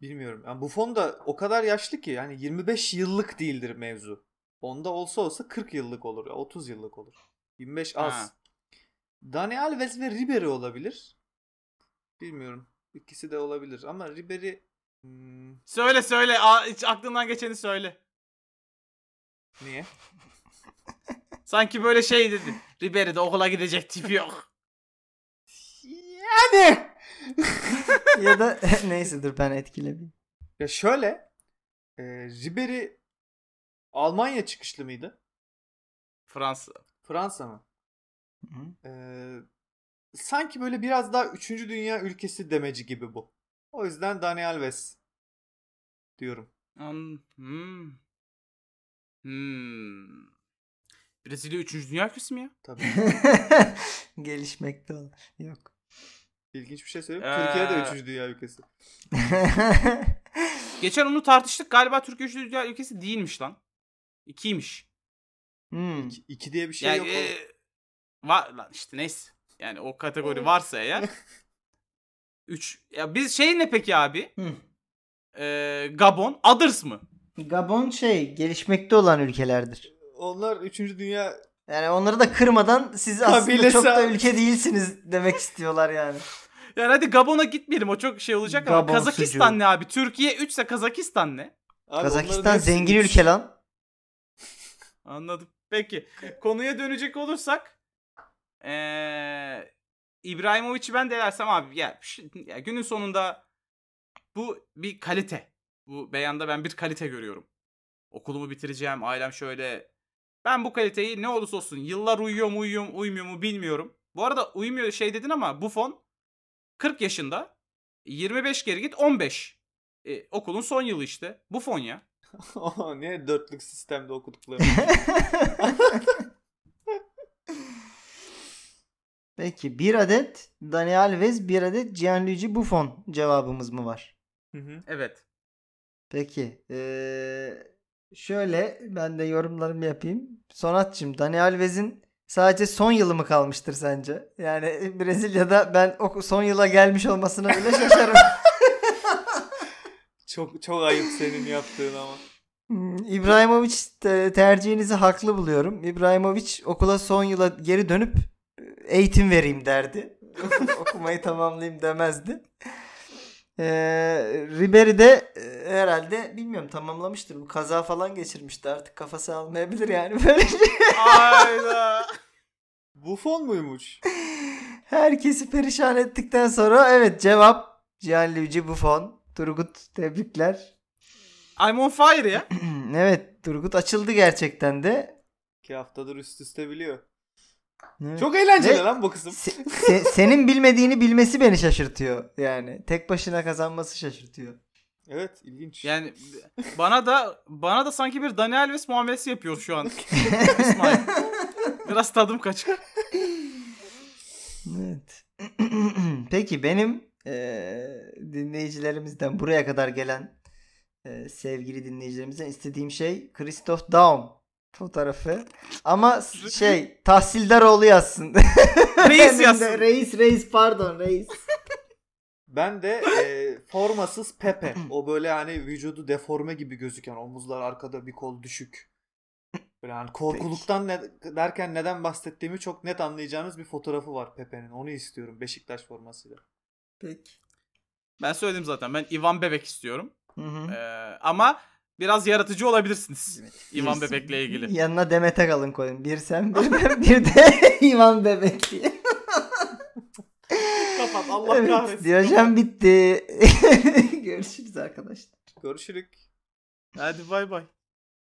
bilmiyorum. Yani Buffon da o kadar yaşlı ki yani 25 yıllık değildir mevzu. Onda olsa olsa 40 yıllık olur. 30 yıllık olur. 25 az. Ha. Dani Alves ve Ribery olabilir. Bilmiyorum. İkisi de olabilir ama Ribery hmm, Söyle söyle. Aa, hiç aklından geçeni söyle. niye? Sanki böyle şey dedi. Ribery de okula gidecek tipi yok. Yani ya da neyse dur ben etkilemeyeyim. ya şöyle e, Ribery Almanya çıkışlı mıydı? Fransa. Fransa mı? Hı. E, sanki böyle biraz daha 3. dünya ülkesi demeci gibi bu. O yüzden Dani Alves diyorum. An- Hmm. Hmm. Brezilya 3. Dünya ülkesi mi ya? Tabii. Gelişmekte olan. Yok. İlginç bir şey söyleyeyim. Ee, Türkiye de 3. dünya ülkesi. Geçen onu tartıştık. Galiba Türkiye 3. Dünya ülkesi değilmiş lan. 2'ymiş. Hmm. 2 diye bir şey Yani yok. e, var lan işte neyse. Yani o kategori varsa eğer 3 ya biz şey ne peki abi? Hı. Ee, Gabon, Others mı? Gabon şey gelişmekte olan ülkelerdir. Onlar 3. dünya Yani onları da kırmadan siz aslında Kabilesi çok da abi. ülke değilsiniz demek istiyorlar yani. Yani hadi Gabon'a gitmeyelim o çok şey olacak ama Gabon Kazakistan sucuğu. ne abi? Türkiye 3 ise Kazakistan ne? Abi onların Kazakistan hepsi zengin üç. ülke lan. Anladım. Peki konuya dönecek olursak ee, İbrahimovic'i ben delersem abi ya, ya günün sonunda bu bir kalite. Bu beyanda ben bir kalite görüyorum. Okulumu bitireceğim, ailem şöyle. Ben bu kaliteyi ne olursa olsun yıllar uyuyor mu uyuyor mu uymuyor mu bilmiyorum. Bu arada uymuyor şey dedin ama Buffon 40 yaşında 25 geri git 15. E, okulun son yılı işte. Bu fon ya. Niye dörtlük sistemde okudukları? Peki bir adet Dani Alves bir adet Gianluigi Buffon cevabımız mı var? Hı hı. Evet. Peki eee, şöyle ben de yorumlarımı yapayım. Sonatçım Dani Alves'in sadece son yılı mı kalmıştır sence? Yani Brezilya'da ben o son yıla gelmiş olmasına bile şaşarım. çok çok ayıp senin yaptığın ama. Hmm, İbrahimovic te- tercihinizi haklı buluyorum. İbrahimovic okula son yıla geri dönüp eğitim vereyim derdi. Okumayı tamamlayayım demezdi. Ee, Ribery de e, herhalde bilmiyorum tamamlamıştır. Bu kaza falan geçirmişti artık kafası almayabilir yani böyle şey. Ayda. Buffon muymuş? Herkesi perişan ettikten sonra evet cevap Gianluigi Buffon. Turgut tebrikler. I'm on fire ya. evet Turgut açıldı gerçekten de. İki haftadır üst üste biliyor. Evet. Çok eğlenceli Ve- lan bu kısım. Se- se- senin bilmediğini bilmesi beni şaşırtıyor. Yani tek başına kazanması şaşırtıyor. Evet ilginç. Yani bana da bana da sanki bir Dani Alves muamelesi yapıyor şu an. İsmail. Biraz tadım kaçık. Evet. Peki benim eee, dinleyicilerimizden buraya kadar gelen eee, sevgili dinleyicilerimizden istediğim şey Christoph Daum fotoğrafı. Ama şey Tahsildaroğlu yazsın. Reis yazsın. Reis reis pardon reis. Ben de e, formasız Pepe. O böyle hani vücudu deforme gibi gözüken omuzlar arkada bir kol düşük. Böyle hani korkuluktan ne, derken neden bahsettiğimi çok net anlayacağınız bir fotoğrafı var Pepe'nin. Onu istiyorum Beşiktaş formasıyla. Peki. Ben söyledim zaten. Ben Ivan Bebek istiyorum. Hı hı. Ee, ama biraz yaratıcı olabilirsiniz. Ivan Birisi- Bebek'le ilgili. Yanına Demet Akalın koyun. Bir sen bir ben bir de İvan Bebek diye. Kapat Allah Evet, kahretsin. Diyojen bitti. Görüşürüz arkadaşlar. Görüşürük. Hadi bay bay.